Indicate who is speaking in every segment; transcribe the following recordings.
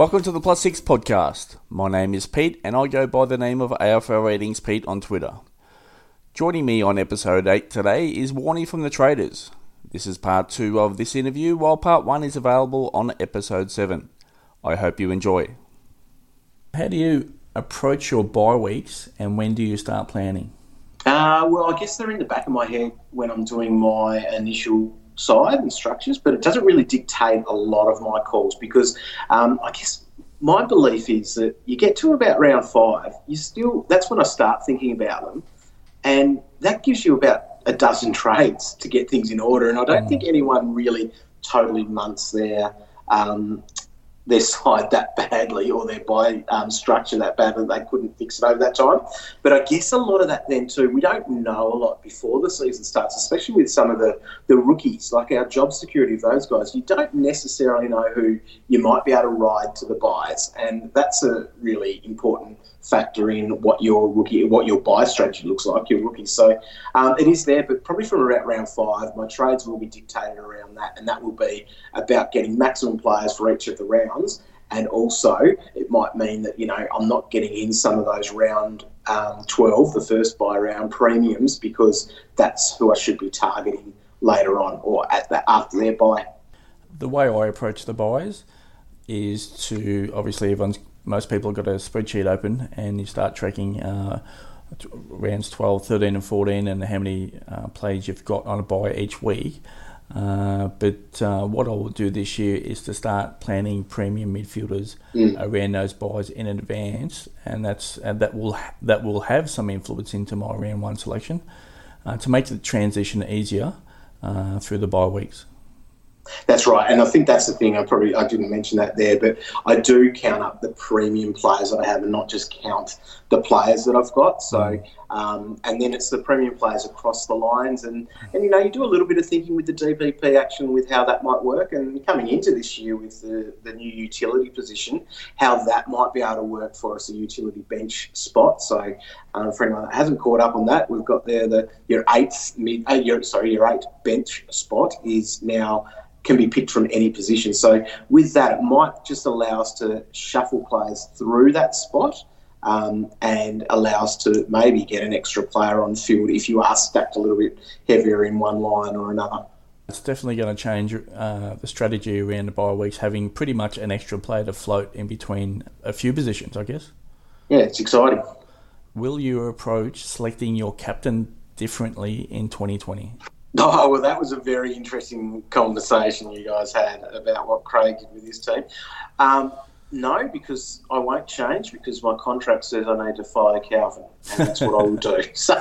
Speaker 1: Welcome to the Plus Six podcast. My name is Pete, and I go by the name of AFL Ratings Pete on Twitter. Joining me on episode 8 today is Warnie from the Traders. This is part 2 of this interview, while part 1 is available on episode 7. I hope you enjoy. How do you approach your bye weeks, and when do you start planning?
Speaker 2: Uh, well, I guess they're in the back of my head when I'm doing my initial side and structures, but it doesn't really dictate a lot of my calls because um, I guess my belief is that you get to about round five, you still that's when I start thinking about them, and that gives you about a dozen trades to get things in order. And I don't mm. think anyone really totally months their um, their side that badly or their bye um, structure that bad that they couldn't fix it over that time. But I guess a lot of that then too, we don't know a lot before the season starts, especially with some of the, the rookies, like our job security of those guys. You don't necessarily know who you might be able to ride to the byes, and that's a really important factor in what your rookie, what your bye strategy looks like, your rookie. So um, it is there, but probably from around round five, my trades will be dictated around that, and that will be about getting maximum players for each of the rounds. And also, it might mean that you know I'm not getting in some of those round um, 12, the first bye round premiums, because that's who I should be targeting later on or at the after their bye.
Speaker 1: The way I approach the byes is to obviously everyone's most people have got a spreadsheet open and you start tracking uh, rounds 12, 13, and 14 and how many uh, plays you've got on a bye each week. Uh, but uh, what I will do this year is to start planning premium midfielders mm. around those byes in advance, and that's and that will that will have some influence into my round one selection uh, to make the transition easier uh, through the bye weeks.
Speaker 2: That's right, and I think that's the thing. I probably I didn't mention that there, but I do count up the premium players that I have, and not just count the players that I've got. So, mm. um, and then it's the premium players across the lines, and and you know you do a little bit of thinking with the DPP action with how that might work, and coming into this year with the the new utility position, how that might be able to work for us a utility bench spot. So, um, for anyone that hasn't caught up on that, we've got there the your eighth mid, uh, your sorry your eighth bench spot is now can be picked from any position. So with that, it might just allow us to shuffle players through that spot um, and allow us to maybe get an extra player on field if you are stacked a little bit heavier in one line or another.
Speaker 1: It's definitely going to change uh, the strategy around the bye weeks, having pretty much an extra player to float in between a few positions, I guess.
Speaker 2: Yeah, it's exciting.
Speaker 1: Will you approach selecting your captain differently in 2020?
Speaker 2: Oh, well, that was a very interesting conversation you guys had about what Craig did with his team. Um, no, because I won't change because my contract says I need to fire Calvin, and that's what I will do. So,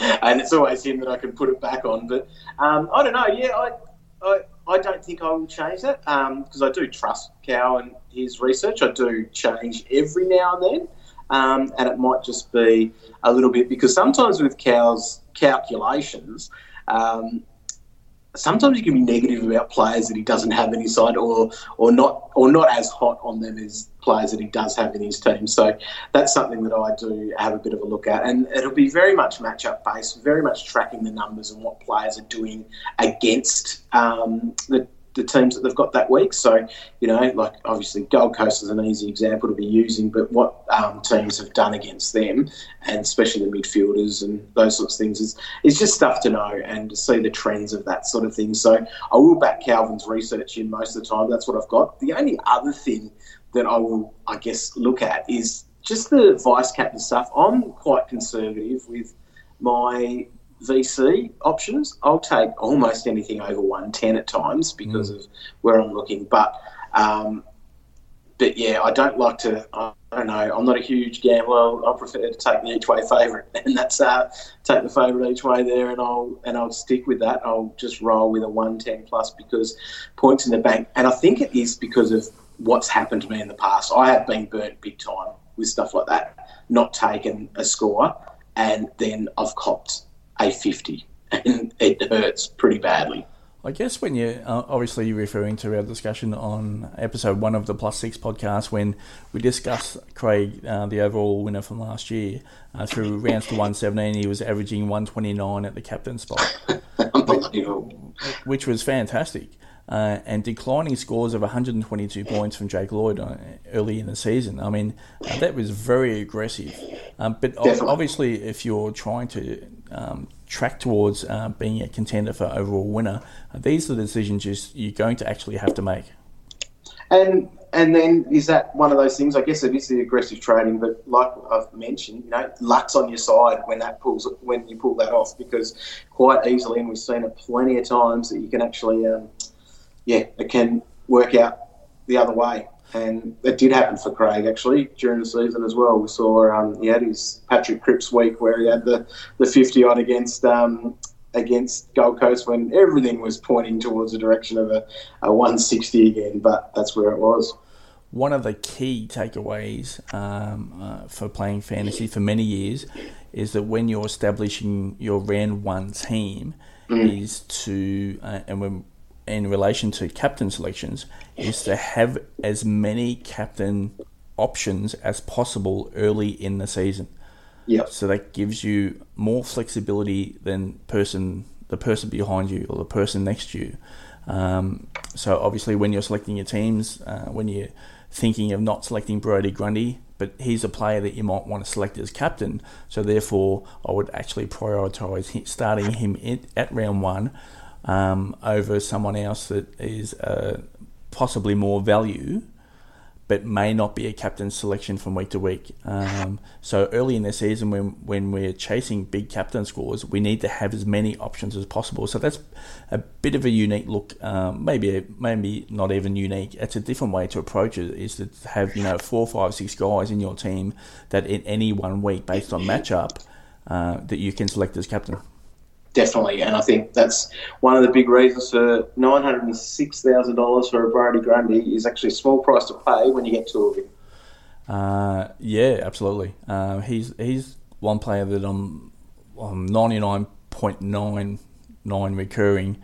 Speaker 2: and it's always him that I can put it back on. But um, I don't know. Yeah, I, I, I don't think I will change that because um, I do trust Cal and his research. I do change every now and then, um, and it might just be a little bit because sometimes with Cal's calculations um, sometimes you can be negative about players that he doesn't have in his side, or or not or not as hot on them as players that he does have in his team. So that's something that I do have a bit of a look at, and it'll be very much matchup based, very much tracking the numbers and what players are doing against um, the the teams that they've got that week. So, you know, like obviously Gold Coast is an easy example to be using, but what um, teams have done against them, and especially the midfielders and those sorts of things, is, is just stuff to know and to see the trends of that sort of thing. So, I will back Calvin's research in most of the time. That's what I've got. The only other thing that I will, I guess, look at is just the vice captain stuff. I'm quite conservative with my VC options, I'll take almost anything over 110 at times because mm. of where I'm looking. But um, but yeah, I don't like to. I don't know. I'm not a huge gambler. I prefer to take the each way favourite, and that's uh, take the favourite each way there, and I'll and I'll stick with that. I'll just roll with a 110 plus because points in the bank, and I think it is because of what's happened to me in the past. I have been burnt big time with stuff like that, not taken a score, and then I've copped a 50 and it hurts pretty badly.
Speaker 1: I guess when you uh, obviously you're referring to our discussion on episode one of the Plus Six podcast when we discussed Craig, uh, the overall winner from last year, uh, through rounds to 117, he was averaging 129 at the captain spot, which, which was fantastic. uh, and declining scores of 122 points from Jake Lloyd uh, early in the season. I mean, uh, that was very aggressive. Um, but Definitely. obviously, if you're trying to um, track towards uh, being a contender for overall winner, uh, these are the decisions you're going to actually have to make.
Speaker 2: And and then is that one of those things? I guess it is the aggressive trading, but like I've mentioned, you know, luck's on your side when that pulls when you pull that off because quite easily, and we've seen it plenty of times that you can actually, um, yeah, it can work out the other way. And it did happen for Craig actually during the season as well. We saw um, he had his Patrick Cripps week where he had the, the 50 odd against um, against Gold Coast when everything was pointing towards the direction of a, a 160 again, but that's where it was
Speaker 1: one of the key takeaways um, uh, for playing fantasy for many years is that when you're establishing your round one team, mm. is to uh, and when in relation to captain selections is to have as many captain options as possible early in the season.
Speaker 2: Yeah.
Speaker 1: So that gives you more flexibility than person the person behind you or the person next to you. Um, so obviously, when you're selecting your teams, uh, when you're thinking of not selecting Brodie Grundy, but he's a player that you might want to select as captain. So therefore, I would actually prioritise starting him at round one um, over someone else that is uh, possibly more value but may not be a captain selection from week to week. Um, so early in the season, when when we're chasing big captain scores, we need to have as many options as possible. So that's a bit of a unique look. Um, maybe maybe not even unique. It's a different way to approach it. Is to have you know four, five, six guys in your team that in any one week, based on matchup, uh, that you can select as captain
Speaker 2: definitely. And I think that's one of the big reasons for nine hundred and six thousand dollars for a Brodie Grundy is actually a small price to pay when you get two of him.
Speaker 1: Uh, yeah, absolutely. Uh, he's he's one player that I'm ninety nine point nine nine recurring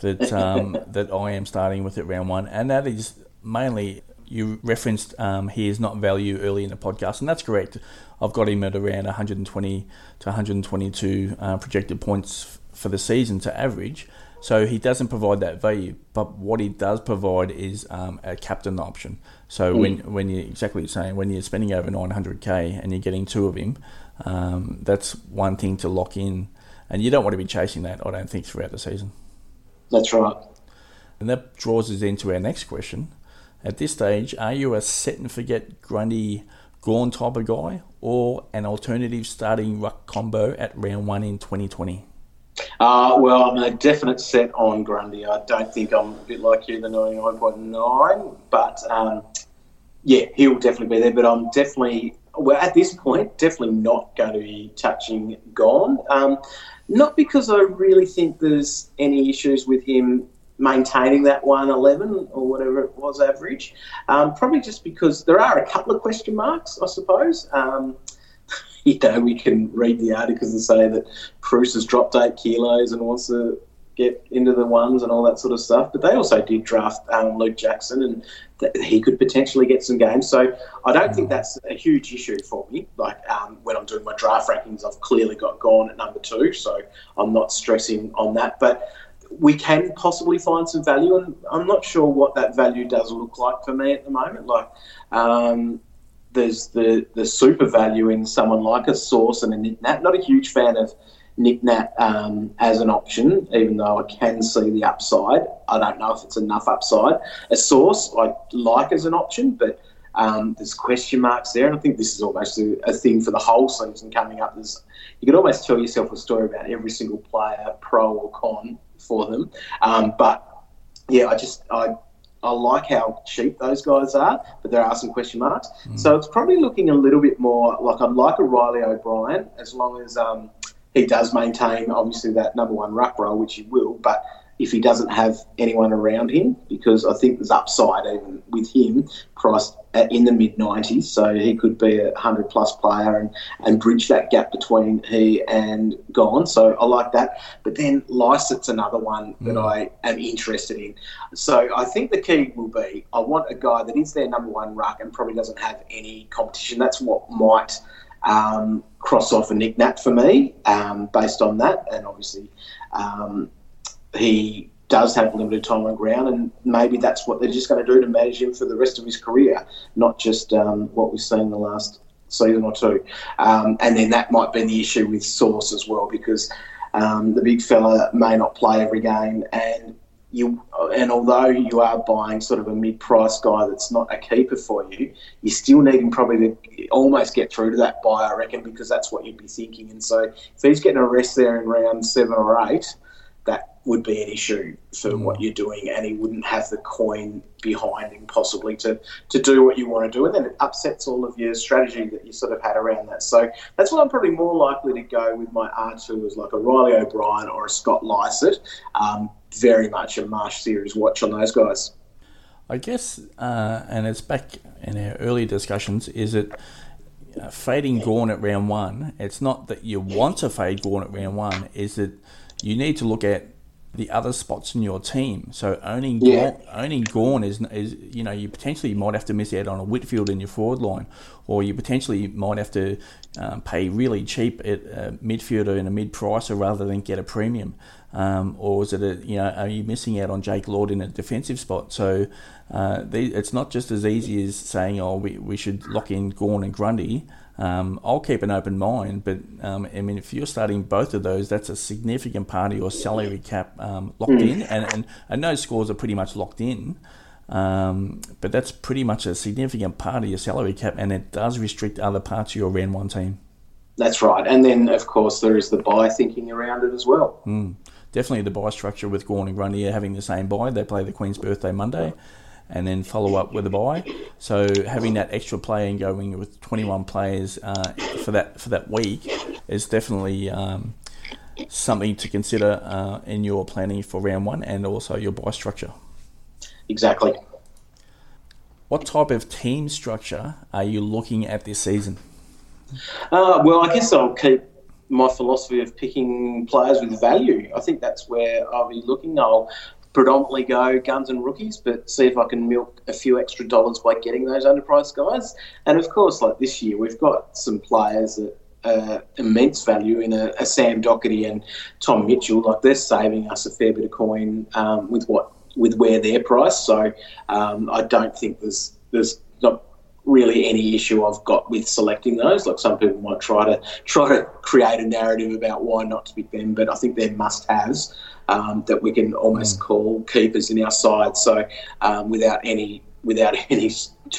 Speaker 1: that um, that I am starting with at round one, and that is mainly you referenced um, he is not value early in the podcast, and that's correct. I've got him at around 120 to 122 uh, projected points for the season to average. So he doesn't provide that value, but what he does provide is um, a captain option. So mm. when when you're exactly saying when you're spending over 900k and you're getting two of him, um, that's one thing to lock in, and you don't want to be chasing that. I don't think throughout the season.
Speaker 2: That's right.
Speaker 1: And that draws us into our next question. At this stage, are you a set and forget Grundy Gawn type of guy, or an alternative starting ruck combo at round one in 2020?
Speaker 2: Uh, well, I'm a definite set on Grundy. I don't think I'm a bit like you, the 99.9, but um, yeah, he'll definitely be there. But I'm definitely, well, at this point, definitely not going to be touching Gawn. Um, not because I really think there's any issues with him maintaining that 111 or whatever it was average. Um, probably just because there are a couple of question marks, I suppose. Um, you know, we can read the articles and say that Bruce has dropped eight kilos and wants to get into the ones and all that sort of stuff. But they also did draft um, Luke Jackson and th- he could potentially get some games. So I don't think that's a huge issue for me. Like um, when I'm doing my draft rankings, I've clearly got Gawn at number two, so I'm not stressing on that. But we can possibly find some value, and I'm not sure what that value does look like for me at the moment. Like, um, there's the the super value in someone like a Sauce and a Nick Nat. Not a huge fan of Nick Nat um, as an option, even though I can see the upside. I don't know if it's enough upside. A Sauce I like as an option, but um, there's question marks there, and I think this is almost a, a, thing for the whole season coming up. There's you could almost tell yourself a story about every single player, pro or con, for them. Um, but yeah, I just I I like how cheap those guys are, but there are some question marks. Mm. So it's probably looking a little bit more like I'd like a Reilly O'Brien as long as um, he does maintain obviously that number one ruck role, which he will. But if he doesn't have anyone around him, because I think there's upside even with him priced in the mid 90s, so he could be a 100 plus player and, and bridge that gap between he and Gawn. So I like that. But then Lycett's another one that mm. I am interested in. So I think the key will be I want a guy that is their number one ruck and probably doesn't have any competition. That's what might um, cross off a Nick Nat for me um, based on that. And obviously, um, he does have limited time on ground, and maybe that's what they're just going to do to manage him for the rest of his career, not just um, what we've seen the last season or two. Um, and then that might be the issue with Sauce as well, because um, the big fella may not play every game, and you and although you are buying sort of a mid-price guy that's not a keeper for you, you still need him probably to almost get through to that bye, I reckon, because that's what you'd be thinking. And so if he's getting a rest there in round seven or eight, that would be an issue for mm. what you're doing, and he wouldn't have the coin behind him possibly to, to do what you want to do, and then it upsets all of your strategy that you sort of had around that. So that's why I'm probably more likely to go with my R2 as like a Reilly O'Brien or a Scott Lycett. Um, very much a Marsh series watch on those guys.
Speaker 1: I guess, uh, and it's back in our early discussions, is it uh, fading Gawn at round one? It's not that you want to fade Gawn at round one, is that you need to look at the other spots in your team. So owning yeah. Gawn, owning Gawn is, is you know you potentially might have to miss out on a Whitfield in your forward line, or you potentially might have to um, pay really cheap at a midfielder and a mid pricer rather than get a premium. Um, or is it a, you know are you missing out on Jake Lloyd in a defensive spot? So uh, they, it's not just as easy as saying oh we, we should lock in Gawn and Grundy. Um, I'll keep an open mind, but um, I mean, if you're starting both of those, that's a significant part of your salary cap um, locked mm. in, and, and, and those scores are pretty much locked in. Um, but that's pretty much a significant part of your salary cap, and it does restrict other parts of your round one team.
Speaker 2: That's right, and then of course there is the bye thinking around it as well.
Speaker 1: Mm. Definitely the bye structure with Gawn and Grundy having the same bye. They play the Queen's birthday Monday and then follow up with a bye. So having that extra play and going with 21 players uh, for that for that week is definitely um, something to consider uh, in your planning for round one and also your bye structure.
Speaker 2: Exactly.
Speaker 1: What type of team structure are you looking at this season?
Speaker 2: Uh, well, I guess I'll keep my philosophy of picking players with value. I think that's where I'll be looking. I'll predominantly go guns and rookies, but see if I can milk a few extra dollars by getting those underpriced guys. And of course, like this year, we've got some players that uh, immense value in a, a, Sam Docherty and Tom Mitchell. Like they're saving us a fair bit of coin um, with what with where they're priced. So um, I don't think there's there's not really any issue I've got with selecting those. Like some people might try to try to create a narrative about why not to pick them, but I think they're must-haves um, that we can almost mm. call keepers in our side. So um, without any without any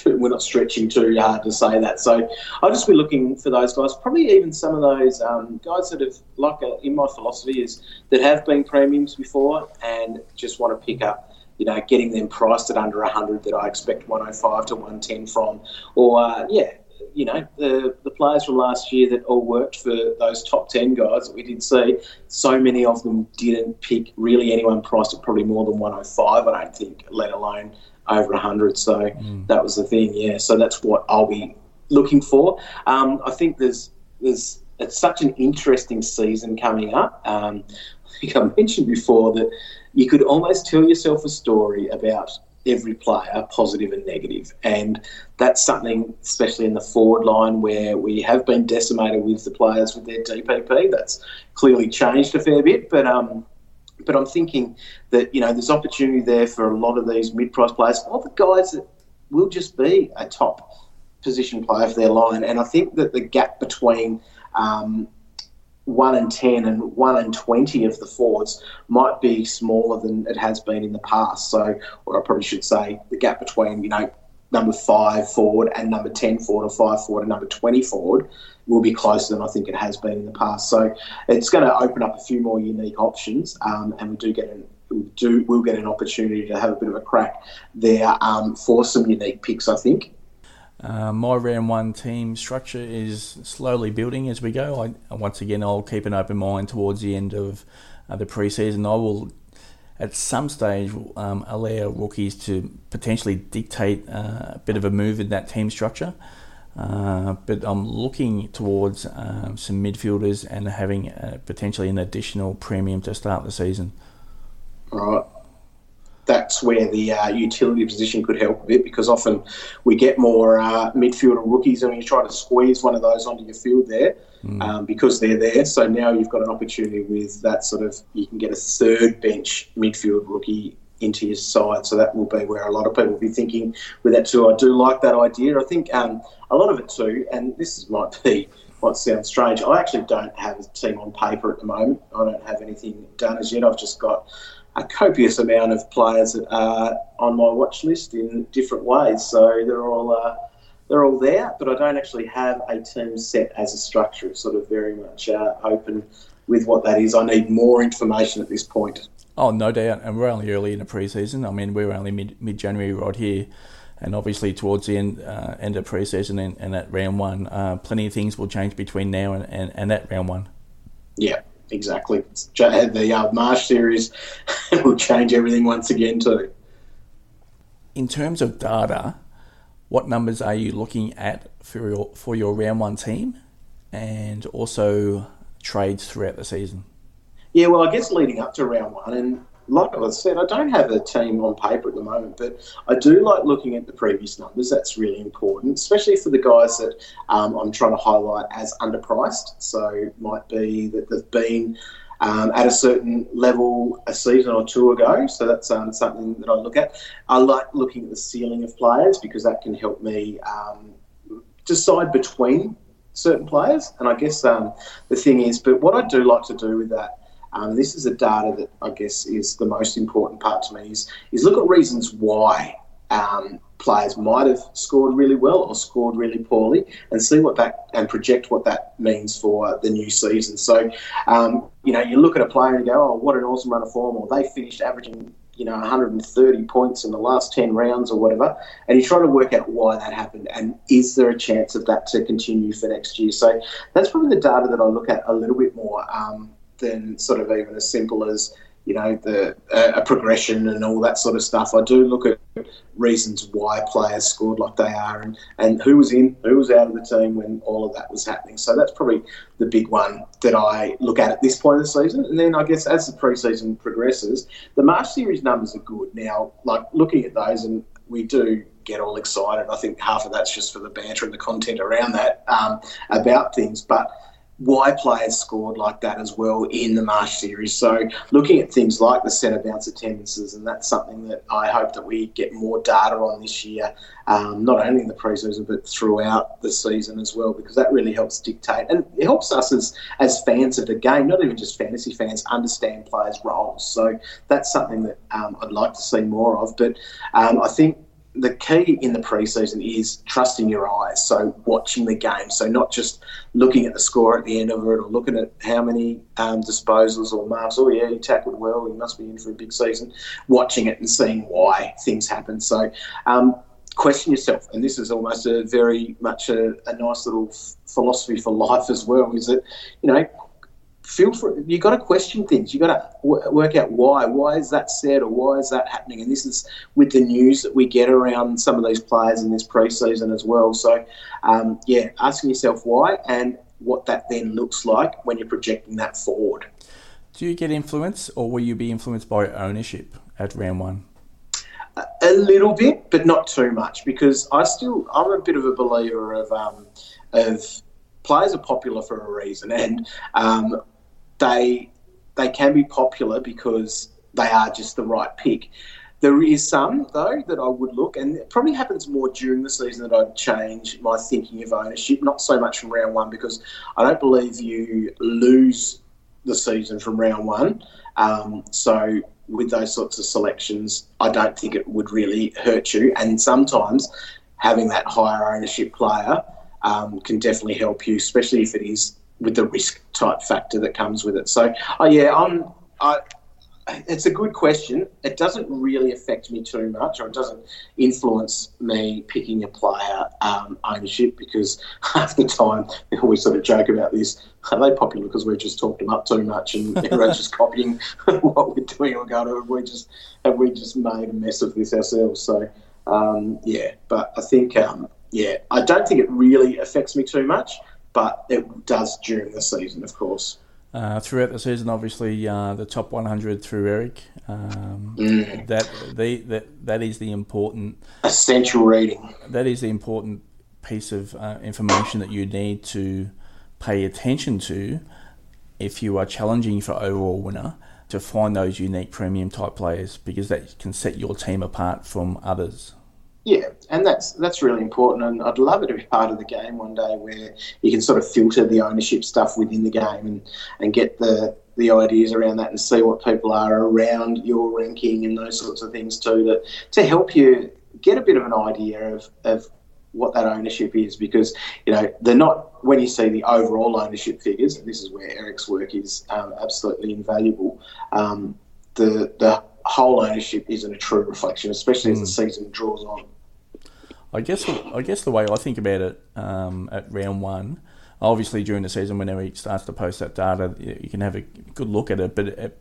Speaker 2: we're not stretching too hard to say that. So I'll just be looking for those guys. Probably even some of those um, guys that have, like a, uh, in my philosophy, is that have been premiums before and just want to pick up. You know, getting them priced at under 100 that I expect 105 to 110 from, or uh, yeah, you know, the, the players from last year that all worked for those top 10 guys that we did see, so many of them didn't pick really anyone priced at probably more than 105, I don't think, let alone over 100. So mm. that was the thing, yeah. So that's what I'll be looking for. Um, I think there's, there's, it's such an interesting season coming up. Um, think I mentioned before that you could almost tell yourself a story about every player, positive and negative. And that's something, especially in the forward line, where we have been decimated with the players with their DPP. That's clearly changed a fair bit, but um, but I'm thinking that you know there's opportunity there for a lot of these mid-price players, all the guys that will just be a top position player for their line. And I think that the gap between um, one and ten and one and twenty of the forwards might be smaller than it has been in the past. So, or I probably should say, the gap between you know number five forward and number ten forward, or five forward and number twenty forward, will be closer than I think it has been in the past. So, it's going to open up a few more unique options, um, and we do get an we do we'll get an opportunity to have a bit of a crack there um, for some unique picks. I think.
Speaker 1: Uh, my round one team structure is slowly building as we go. I, once again, I'll keep an open mind towards the end of uh, the preseason. I will, at some stage, um, allow rookies to potentially dictate uh, a bit of a move in that team structure. Uh, but I'm looking towards um, some midfielders and having potentially an additional premium to start the season.
Speaker 2: All right that's where the uh, utility position could help a bit because often we get more uh, midfielder rookies and you try to squeeze one of those onto your field there mm. um, because they're there. So now you've got an opportunity with that sort of, you can get a third bench midfield rookie into your side. So that will be where a lot of people will be thinking with that too. I do like that idea. I think um, a lot of it too, and this might be might sound strange. I actually don't have a team on paper at the moment. I don't have anything done as yet. I've just got a copious amount of players that are on my watch list in different ways. So they're all uh, they're all there, but I don't actually have a team set as a structure. It's sort of very much uh, open with what that is. I need more information at this point.
Speaker 1: Oh, no doubt. And we're only early in the preseason. I mean, we are only mid mid January right here. And obviously, towards the end, uh, end of preseason and, and at round one, uh, plenty of things will change between now and, and, and that round one.
Speaker 2: Yeah, exactly. The uh, Marsh series will change everything once again, too.
Speaker 1: In terms of data, what numbers are you looking at for your, for your round one team and also trades throughout the season?
Speaker 2: Yeah, well, I guess leading up to round one, and like I said, I don't have a team on paper at the moment, but I do like looking at the previous numbers. That's really important, especially for the guys that um, I'm trying to highlight as underpriced. So it might be that they've been um, at a certain level a season or two ago. So that's um, something that I look at. I like looking at the ceiling of players because that can help me um, decide between certain players. And I guess um, the thing is, but what I do like to do with that um, this is the data that I guess is the most important part to me is, is look at reasons why um, players might have scored really well or scored really poorly and see what that and project what that means for the new season. So, um, you know, you look at a player and go, oh, what an awesome run of form, or they finished averaging you know 130 points in the last 10 rounds or whatever and you try to work out why that happened and is there a chance of that to continue for next year so that's probably the data that i look at a little bit more um, than sort of even as simple as you know the uh, a progression and all that sort of stuff. I do look at reasons why players scored like they are and, and who was in, who was out of the team when all of that was happening. So that's probably the big one that I look at at this point of the season. And then I guess as the preseason progresses, the Marsh series numbers are good. Now, like looking at those, and we do get all excited. I think half of that's just for the banter and the content around that um, about things, but why players scored like that as well in the Marsh series. So looking at things like the centre bounce attendances, and that's something that I hope that we get more data on this year, um, not only in the preseason but throughout the season as well, because that really helps dictate and it helps us as as fans of the game, not even just fantasy fans, understand players' roles. So that's something that um, I'd like to see more of. But um, I think the key in the preseason is trusting your eyes. So watching the game. So not just looking at the score at the end of it or looking at how many um, disposals or marks. Oh yeah, he tackled well. He must be in for a big season. Watching it and seeing why things happen. So. Um, question yourself, and this is almost a very much a, a nice little philosophy for life as well. Is that you know feel for you got to question things. You got to w- work out why. Why is that said, or why is that happening? And this is with the news that we get around some of these players in this preseason as well. So, um, yeah, asking yourself why and what that then looks like when you're projecting that forward.
Speaker 1: Do you get influence, or will you be influenced by ownership at round one?
Speaker 2: A little bit, but not too much, because I still I'm a bit of a believer of um, of players are popular for a reason, and um, they they can be popular because they are just the right pick. There is some though that I would look, and it probably happens more during the season that I'd change my thinking of ownership. Not so much from round one because I don't believe you lose the season from round one. Um, so with those sorts of selections, I don't think it would really hurt you. And sometimes having that higher ownership player um, can definitely help you, especially if it is with the risk type factor that comes with it. So, oh yeah, I'm. I, it's a good question. It doesn't really affect me too much, or it doesn't influence me picking a player um, ownership because half the time we always sort of joke about this. Are they popular because we've just talked them up too much and everyone's just copying what we're doing? Or going, have we just have we just made a mess of this ourselves? So um, yeah, but I think um, yeah, I don't think it really affects me too much but it does during the season, of course.
Speaker 1: Uh, throughout the season, obviously, uh, the top 100 through Eric. Um,
Speaker 2: Mm.
Speaker 1: that the that that is the important
Speaker 2: Essential reading.
Speaker 1: that is the important piece of uh, information that you need to pay attention to if you are challenging for overall winner to find those unique premium type players because that can set your team apart from others.
Speaker 2: Yeah, and that's that's really important, and I'd love it to be part of the game one day where you can sort of filter the ownership stuff within the game and, and get the the ideas around that and see what people are around your ranking and those sorts of things too to to help you get a bit of an idea of, of what that ownership is because you know they're not when you see the overall ownership figures and this is where Eric's work is um, absolutely invaluable um, the the whole ownership isn't a true reflection especially as the season draws on
Speaker 1: I guess I guess the way I think about it um, at round one, obviously during the season whenever he starts to post that data, you can have a good look at it. But at,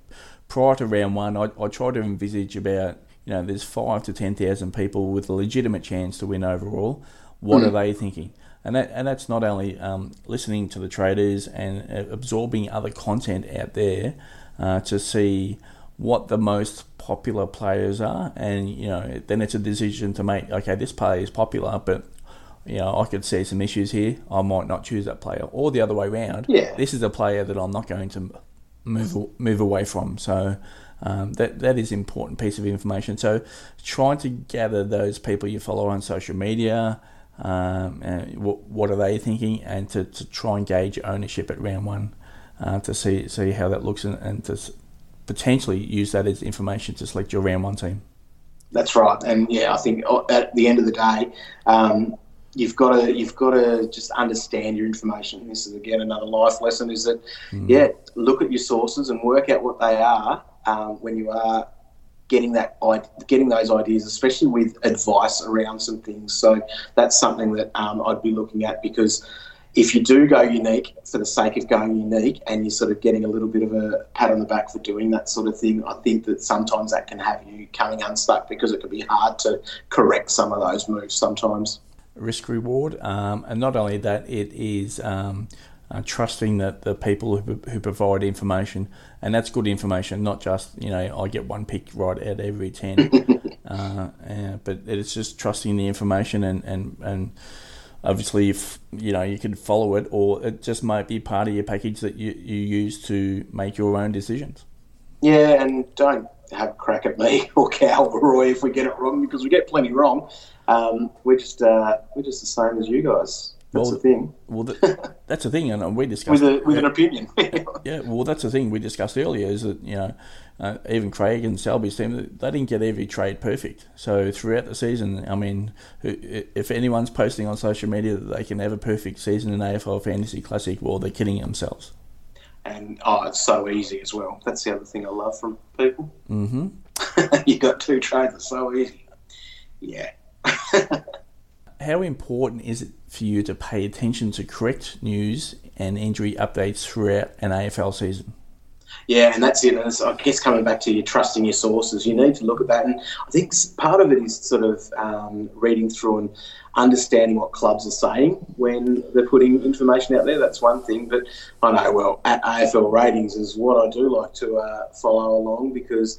Speaker 1: prior to round one, I, I try to envisage about you know there's five to ten thousand people with a legitimate chance to win overall. What are they thinking? And that and that's not only um, listening to the traders and uh, absorbing other content out there uh, to see what the most popular players are, and you know then it's a decision to make. Okay, this player is popular, but you know I could see some issues here. I might not choose that player, or the other way around.
Speaker 2: Yeah.
Speaker 1: this is a player that I'm not going to move move away from. So. Um, that that is important piece of information. So, trying to gather those people you follow on social media, um, and what, what are they thinking, and to, to try and gauge ownership at round one, uh, to see see how that looks, and, and to potentially use that as information to select your round one team.
Speaker 2: That's right, and yeah, I think uh, at the end of the day, um, you've got to you've got to just understand your information. This is again another life lesson: is that yeah, look at your sources and work out what they are um, when you are getting that getting those ideas, especially with advice around some things. So that's something that um, I'd be looking at because. If you do go unique for the sake of going unique and you're sort of getting a little bit of a pat on the back for doing that sort of thing, I think that sometimes that can have you coming unstuck because it can be hard to correct some of those moves sometimes.
Speaker 1: risk reward, um, and not only that, it is um, uh, trusting that the people who, who provide information, and that's good information, not just you know I get one pick right out of every ten, uh, uh, but it's just trusting the information and and and obviously if you know you can follow it, or it just might be part of your package that you, you use to make your own decisions.
Speaker 2: Yeah, and don't have a crack at me or Cal or Roy if we get it wrong because we get plenty wrong. Um, we're just uh, we're just the same as you guys. That's
Speaker 1: Well,
Speaker 2: the thing
Speaker 1: Well, that, that's the thing, and we discussed
Speaker 2: with a with an opinion.
Speaker 1: Yeah, well, that's the thing we discussed earlier is that you know uh, even Craig and Selby's team they didn't get every trade perfect. So throughout the season, I mean, if anyone's posting on social media that they can have a perfect season in AFL Fantasy Classic, well, they're kidding themselves.
Speaker 2: and oh, it's so easy as well. That's the other thing I love from people.
Speaker 1: hmm
Speaker 2: you got two trades. It's so easy. Yeah.
Speaker 1: How important is it for you to pay attention to correct news and injury updates throughout an AFL season?
Speaker 2: Yeah, and that's it. And I guess coming back to you trusting your sources, you need to look at that. And I think part of it is sort of um, reading through and understanding what clubs are saying when they're putting information out there. That's one thing. But I know, well, at AFL ratings is what I do like to uh, follow along because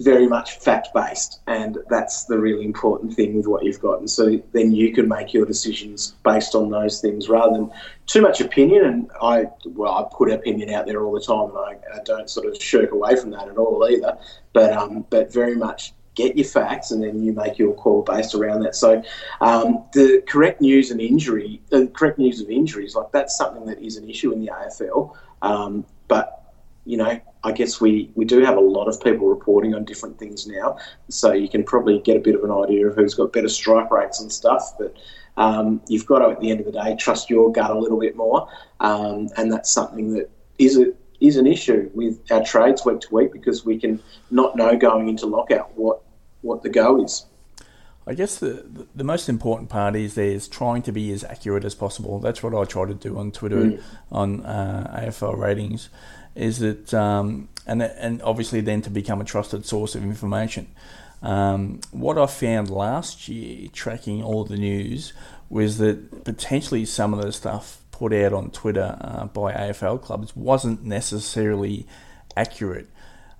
Speaker 2: very much fact based, and that's the really important thing with what you've got. And so then you can make your decisions based on those things rather than too much opinion. And I, well, I put opinion out there all the time, and I, I don't sort of shirk away from that at all either. But um, but very much get your facts, and then you make your call based around that. So um, the correct news and injury, the correct news of injuries, like that's something that is an issue in the AFL. Um, but you know, I guess we, we do have a lot of people reporting on different things now, so you can probably get a bit of an idea of who's got better strike rates and stuff. But um, you've got to, at the end of the day, trust your gut a little bit more, um, and that's something that is a is an issue with our trades week to week because we can not know going into lockout what what the go is.
Speaker 1: I guess the, the most important part is there's trying to be as accurate as possible. That's what I try to do on Twitter on uh, AFL ratings, is that um, and and obviously then to become a trusted source of information. Um, what I found last year tracking all the news was that potentially some of the stuff put out on Twitter uh, by AFL clubs wasn't necessarily accurate.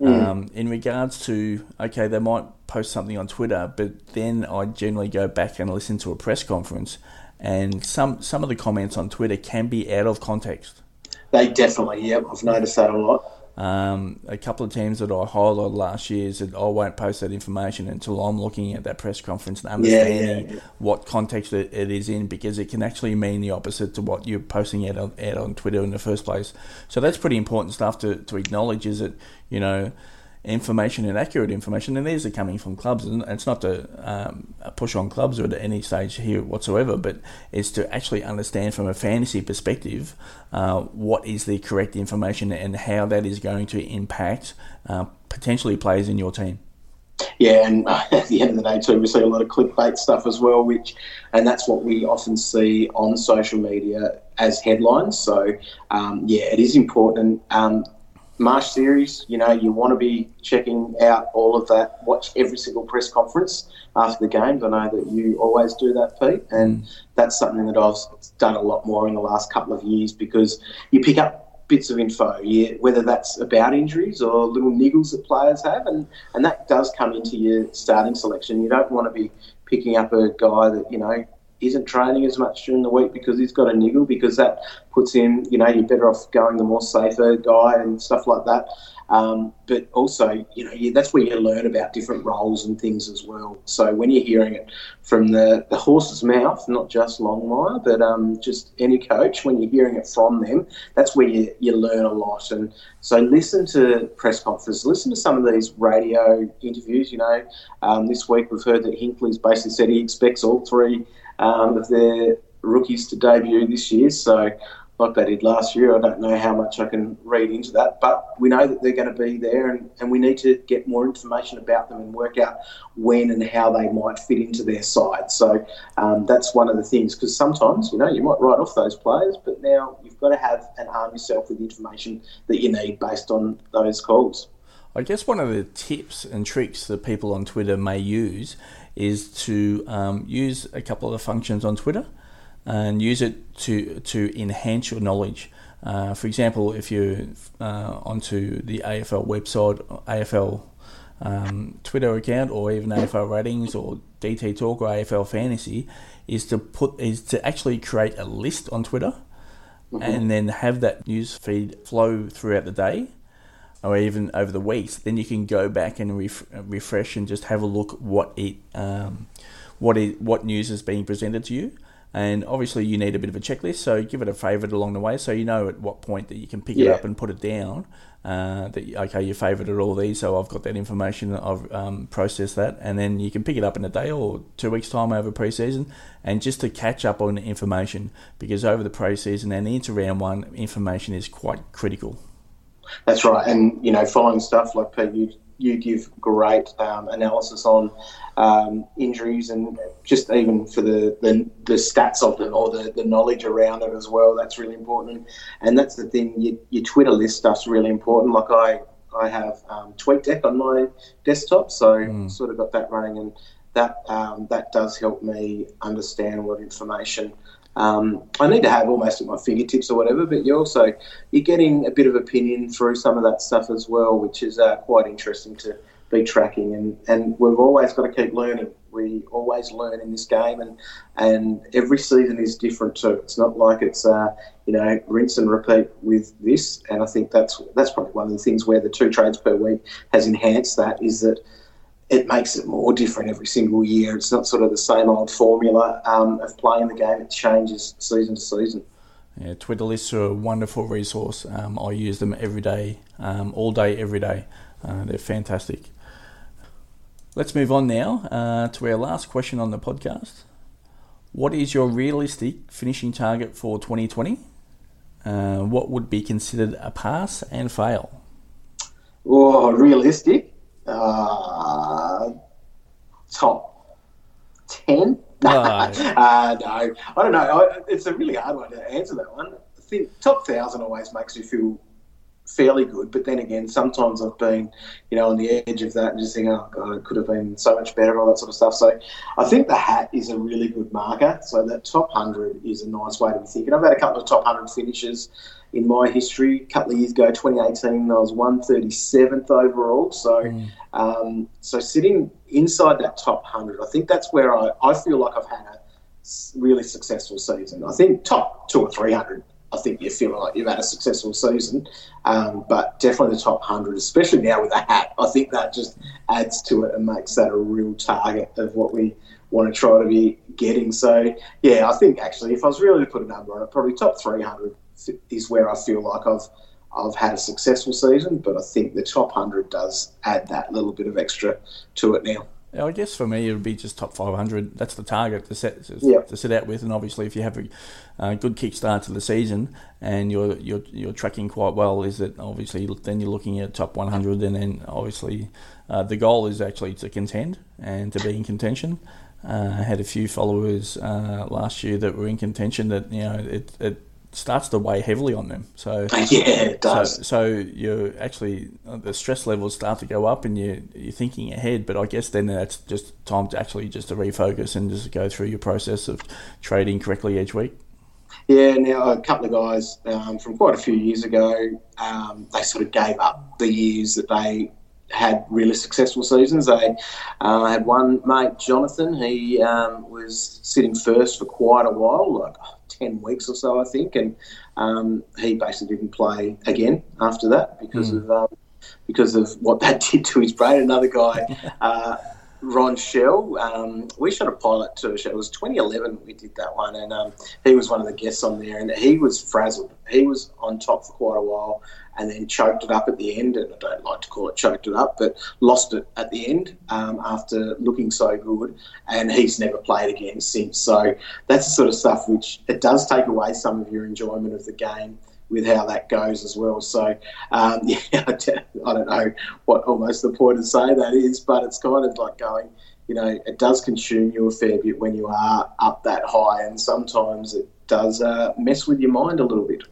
Speaker 1: Mm. Um, in regards to, okay, they might post something on Twitter, but then I generally go back and listen to a press conference, and some, some of the comments on Twitter can be out of context.
Speaker 2: They definitely, yeah, I've noticed that a lot.
Speaker 1: Um, a couple of teams that I highlighted last year said I won't post that information until I'm looking at that press conference and understanding yeah, yeah, yeah. what context it, it is in because it can actually mean the opposite to what you're posting out on, out on Twitter in the first place. So that's pretty important stuff to, to acknowledge is that, you know, information and accurate information, and these are coming from clubs. And it's not to um, push on clubs or at any stage here whatsoever, but it's to actually understand from a fantasy perspective uh, what is the correct information and how that is going to impact uh, potentially players in your team.
Speaker 2: Yeah, and at the end of the day, too, we see a lot of clickbait stuff as well, which, and that's what we often see on social media as headlines. So, um, yeah, it is important. Um, Marsh series, you know, you want to be checking out all of that. Watch every single press conference after the games. I know that you always do that, Pete, and mm. that's something that I've done a lot more in the last couple of years because you pick up bits of info, yeah, whether that's about injuries or little niggles that players have, and, and that does come into your starting selection. You don't want to be picking up a guy that, you know, isn't training as much during the week because he's got a niggle because that puts him, you know, you're better off going the more safer guy and stuff like that. Um, but also, you know, you, that's where you learn about different roles and things as well. So when you're hearing it from the, the horse's mouth, not just Longmire, but um, just any coach, when you're hearing it from them, that's where you, you learn a lot. And so listen to press conferences, listen to some of these radio interviews. You know, um, this week we've heard that Hinkley's basically said he expects all three um, of their rookies to debut this year. So, like they did last year, I don't know how much I can read into that, but we know that they're going to be there and, and we need to get more information about them and work out when and how they might fit into their side. So, um, that's one of the things because sometimes, you know, you might write off those players, but now you've got to have and arm yourself with the information that you need based on those calls.
Speaker 1: I guess one of the tips and tricks that people on Twitter may use is to um, use a couple of the functions on Twitter and use it to to enhance your knowledge. Uh, for example, if you're uh, onto the AFL website, AFL um, Twitter account, or even AFL ratings, or DT Talk, or AFL Fantasy, is to put is to actually create a list on Twitter, mm-hmm. and then have that news feed flow throughout the day or even over the weeks, then you can go back and ref- refresh and just have a look what it um, what it what news is being presented to you. And obviously, you need a bit of a checklist, so give it a favourite along the way, so you know at what point that you can pick yeah. it up and put it down. Uh, that okay, you favoured all these, so I've got that information, I've um, processed that, and then you can pick it up in a day or two weeks' time over pre-season, and just to catch up on information because over the pre-season and into round one, information is quite critical.
Speaker 2: That's right, and you know, following stuff like Pete, you you give great um, analysis on um, injuries and just even for the, the, the stats of them or the, the knowledge around it as well. That's really important, and that's the thing. Your, your Twitter list stuff's really important. Like I I have um, TweetDeck on my desktop, so mm. sort of got that running, and that um, that does help me understand what information um, I need to have almost at my fingertips or whatever, but you're also you're getting a bit of opinion through some of that stuff as well, which is uh, quite interesting to be tracking. And, and we've always got to keep learning. We always learn in this game, and and every season is different too. It's not like it's uh, you know rinse and repeat with this. And I think that's that's probably one of the things where the two trades per week has enhanced that is that it makes it more different every single year. It's not sort of the same old formula um, of playing the game. It changes season to season.
Speaker 1: Yeah, Twitter lists are a wonderful resource. Um, I use them every day, um, all day, every day. Uh, they're fantastic. Let's move on now uh, to our last question on the podcast. What is your realistic finishing target for 2020? Uh, what would be considered a pass and fail?
Speaker 2: Oh, realistic? Uh, top 10? uh, no, I don't know. I, it's a really hard one to answer that one. I think top 1,000 always makes you feel fairly good. But then again, sometimes I've been, you know, on the edge of that and just think, oh god, it could have been so much better, all that sort of stuff. So I think the hat is a really good marker. So that top hundred is a nice way to be thinking. I've had a couple of top hundred finishes in my history. A couple of years ago, 2018, I was 137th overall. So, mm. um, so sitting inside that top 100, I think that's where I, I feel like I've had a really successful season. I think top two or 300 I think you're feeling like you've had a successful season. Um, but definitely the top 100, especially now with a hat, I think that just adds to it and makes that a real target of what we want to try to be getting. So, yeah, I think actually, if I was really to put a number on it, probably top 300 is where I feel like I've I've had a successful season, but I think the top 100 does add that little bit of extra to it now.
Speaker 1: Yeah, I guess for me it would be just top 500. That's the target to set to,
Speaker 2: yep.
Speaker 1: to set out with, and obviously if you have a uh, good kickstart to the season and you're you're you're tracking quite well, is that obviously then you're looking at top 100, and then obviously uh, the goal is actually to contend and to be in contention. Uh, I had a few followers uh, last year that were in contention that you know it, it starts to weigh heavily on them. So
Speaker 2: yeah, it does.
Speaker 1: So, so you actually the stress levels start to go up, and you you're thinking ahead. But I guess then that's just time to actually just to refocus and just go through your process of trading correctly each week.
Speaker 2: Yeah, now a couple of guys um, from quite a few years ago, um, they sort of gave up the years that they had really successful seasons. They uh, had one mate, Jonathan. He um, was sitting first for quite a while, like 10 weeks or so, I think. And um, he basically didn't play again after that because mm. of um, because of what that did to his brain. Another guy, uh, Ron Shell, um, we shot a pilot to a show. It was 2011 we did that one, and um, he was one of the guests on there, and he was frazzled. He was on top for quite a while, and then choked it up at the end. And I don't like to call it choked it up, but lost it at the end um, after looking so good. And he's never played again since. So that's the sort of stuff which it does take away some of your enjoyment of the game with how that goes as well. So, um, yeah, I don't know what almost the point of saying that is, but it's kind of like going, you know, it does consume you a fair bit when you are up that high, and sometimes it does uh, mess with your mind a little bit.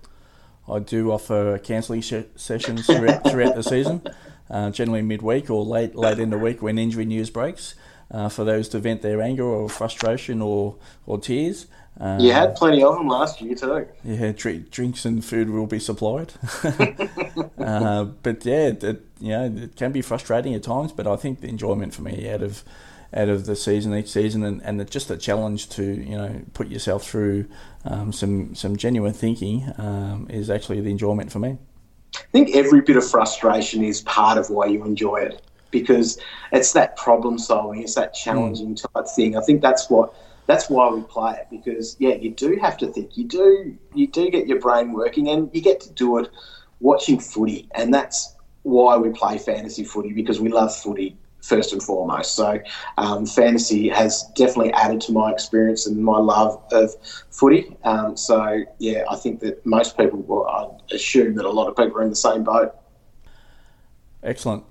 Speaker 1: I do offer counselling sessions throughout, throughout the season, uh, generally midweek or late late in the week when injury news breaks, uh, for those to vent their anger or frustration or, or tears.
Speaker 2: Uh, you had plenty of them last year too.
Speaker 1: Yeah, drinks and food will be supplied. uh, but yeah, it, you know, it can be frustrating at times. But I think the enjoyment for me out of out of the season each season, and, and the, just a challenge to you know put yourself through um, some some genuine thinking um, is actually the enjoyment for me.
Speaker 2: I think every bit of frustration is part of why you enjoy it because it's that problem solving, it's that challenging mm. type thing. I think that's what that's why we play it because yeah, you do have to think. You do you do get your brain working, and you get to do it watching footy, and that's why we play fantasy footy because we love footy first and foremost. So, um, fantasy has definitely added to my experience and my love of footy. Um, so, yeah, I think that most people, well, I assume that a lot of people are in the same boat.
Speaker 1: Excellent.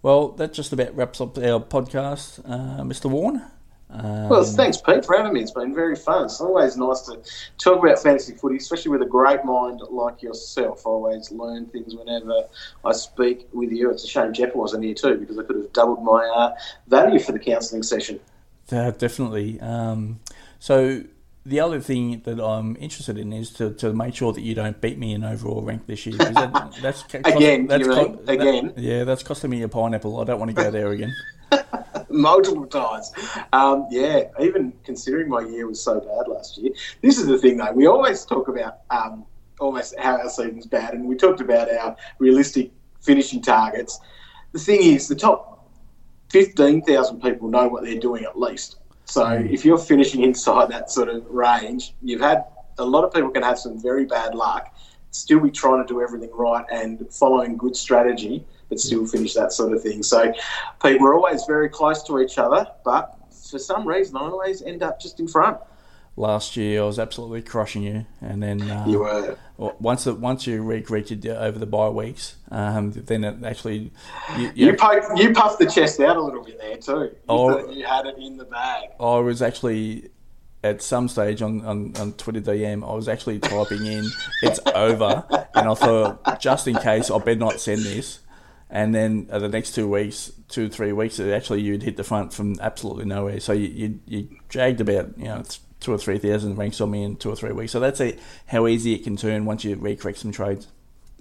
Speaker 1: Well, that just about wraps up our podcast, uh, Mr. Warren.
Speaker 2: Um, well, thanks, Pete, for having me. It's been very fun. It's always nice to talk about fantasy footy, especially with a great mind like yourself. I always learn things whenever I speak with you. It's a shame Jeff wasn't here too, because I could have doubled my uh, value for the counselling session.
Speaker 1: Yeah, definitely. Um, so the other thing that I'm interested in is to, to make sure that you don't beat me in overall rank this year. That,
Speaker 2: that's cost, again, that's co- again.
Speaker 1: That, yeah, that's costing me a pineapple. I don't want to go there again.
Speaker 2: multiple times. Um, yeah, even considering my year was so bad last year. This is the thing, though. We always talk about um, almost how our season's bad, and we talked about our realistic finishing targets. The thing is, the top 15,000 people know what they're doing at least. So mm. if you're finishing inside that sort of range, you've had a lot of people can have some very bad luck, still be trying to do everything right and following good strategy but still finish that sort of thing. So, Pete, we're always very close to each other, but for some reason, I always end up just in front.
Speaker 1: Last year, I was absolutely crushing you, and then
Speaker 2: uh, you were
Speaker 1: once once you recreated over the bye weeks, um, then it actually
Speaker 2: you you, poked, you, puffed the chest out a little bit there too. You oh, you had it in the bag.
Speaker 1: I was actually at some stage on, on, on Twitter DM, I was actually typing in, it's over. And I thought, just in case, I better not send this. And then uh, the next two weeks, two, three weeks, actually you'd hit the front from absolutely nowhere. So you, you, you dragged about, you know, two or three thousand ranks on me in two or three weeks. So that's a, how easy it can turn once you recorrect some trades.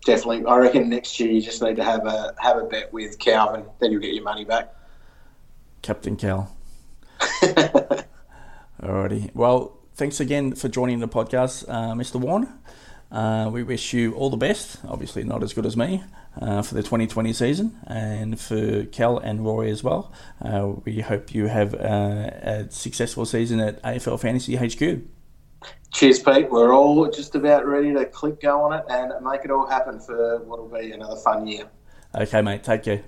Speaker 2: Definitely. I reckon next year you just need to have a have a bet with Calvin, then you'll get your money back.
Speaker 1: Captain Cal. Alrighty. Well, thanks again for joining the podcast, uh, Mr. Warren. Uh, we wish you all the best. Obviously, not as good as me uh, for the 2020 season, and for Cal and Roy as well. Uh, we hope you have uh, a successful season at AFL Fantasy HQ.
Speaker 2: Cheers, Pete. We're all just about ready to click go on it and make it all happen for what will be another fun year.
Speaker 1: Okay, mate. Take care.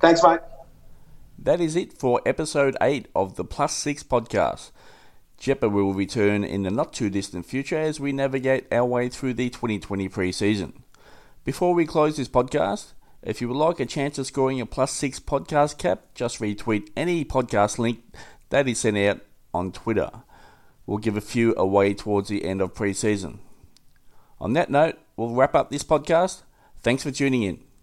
Speaker 2: Thanks, mate.
Speaker 1: That is it for episode 8 of the Plus 6 podcast. Jeppa will return in the not too distant future as we navigate our way through the 2020 pre-season. Before we close this podcast, if you would like a chance of scoring a plus six podcast cap, just retweet any podcast link that is sent out on Twitter. We'll give a few away towards the end of pre-season. On that note, we'll wrap up this podcast. Thanks for tuning in.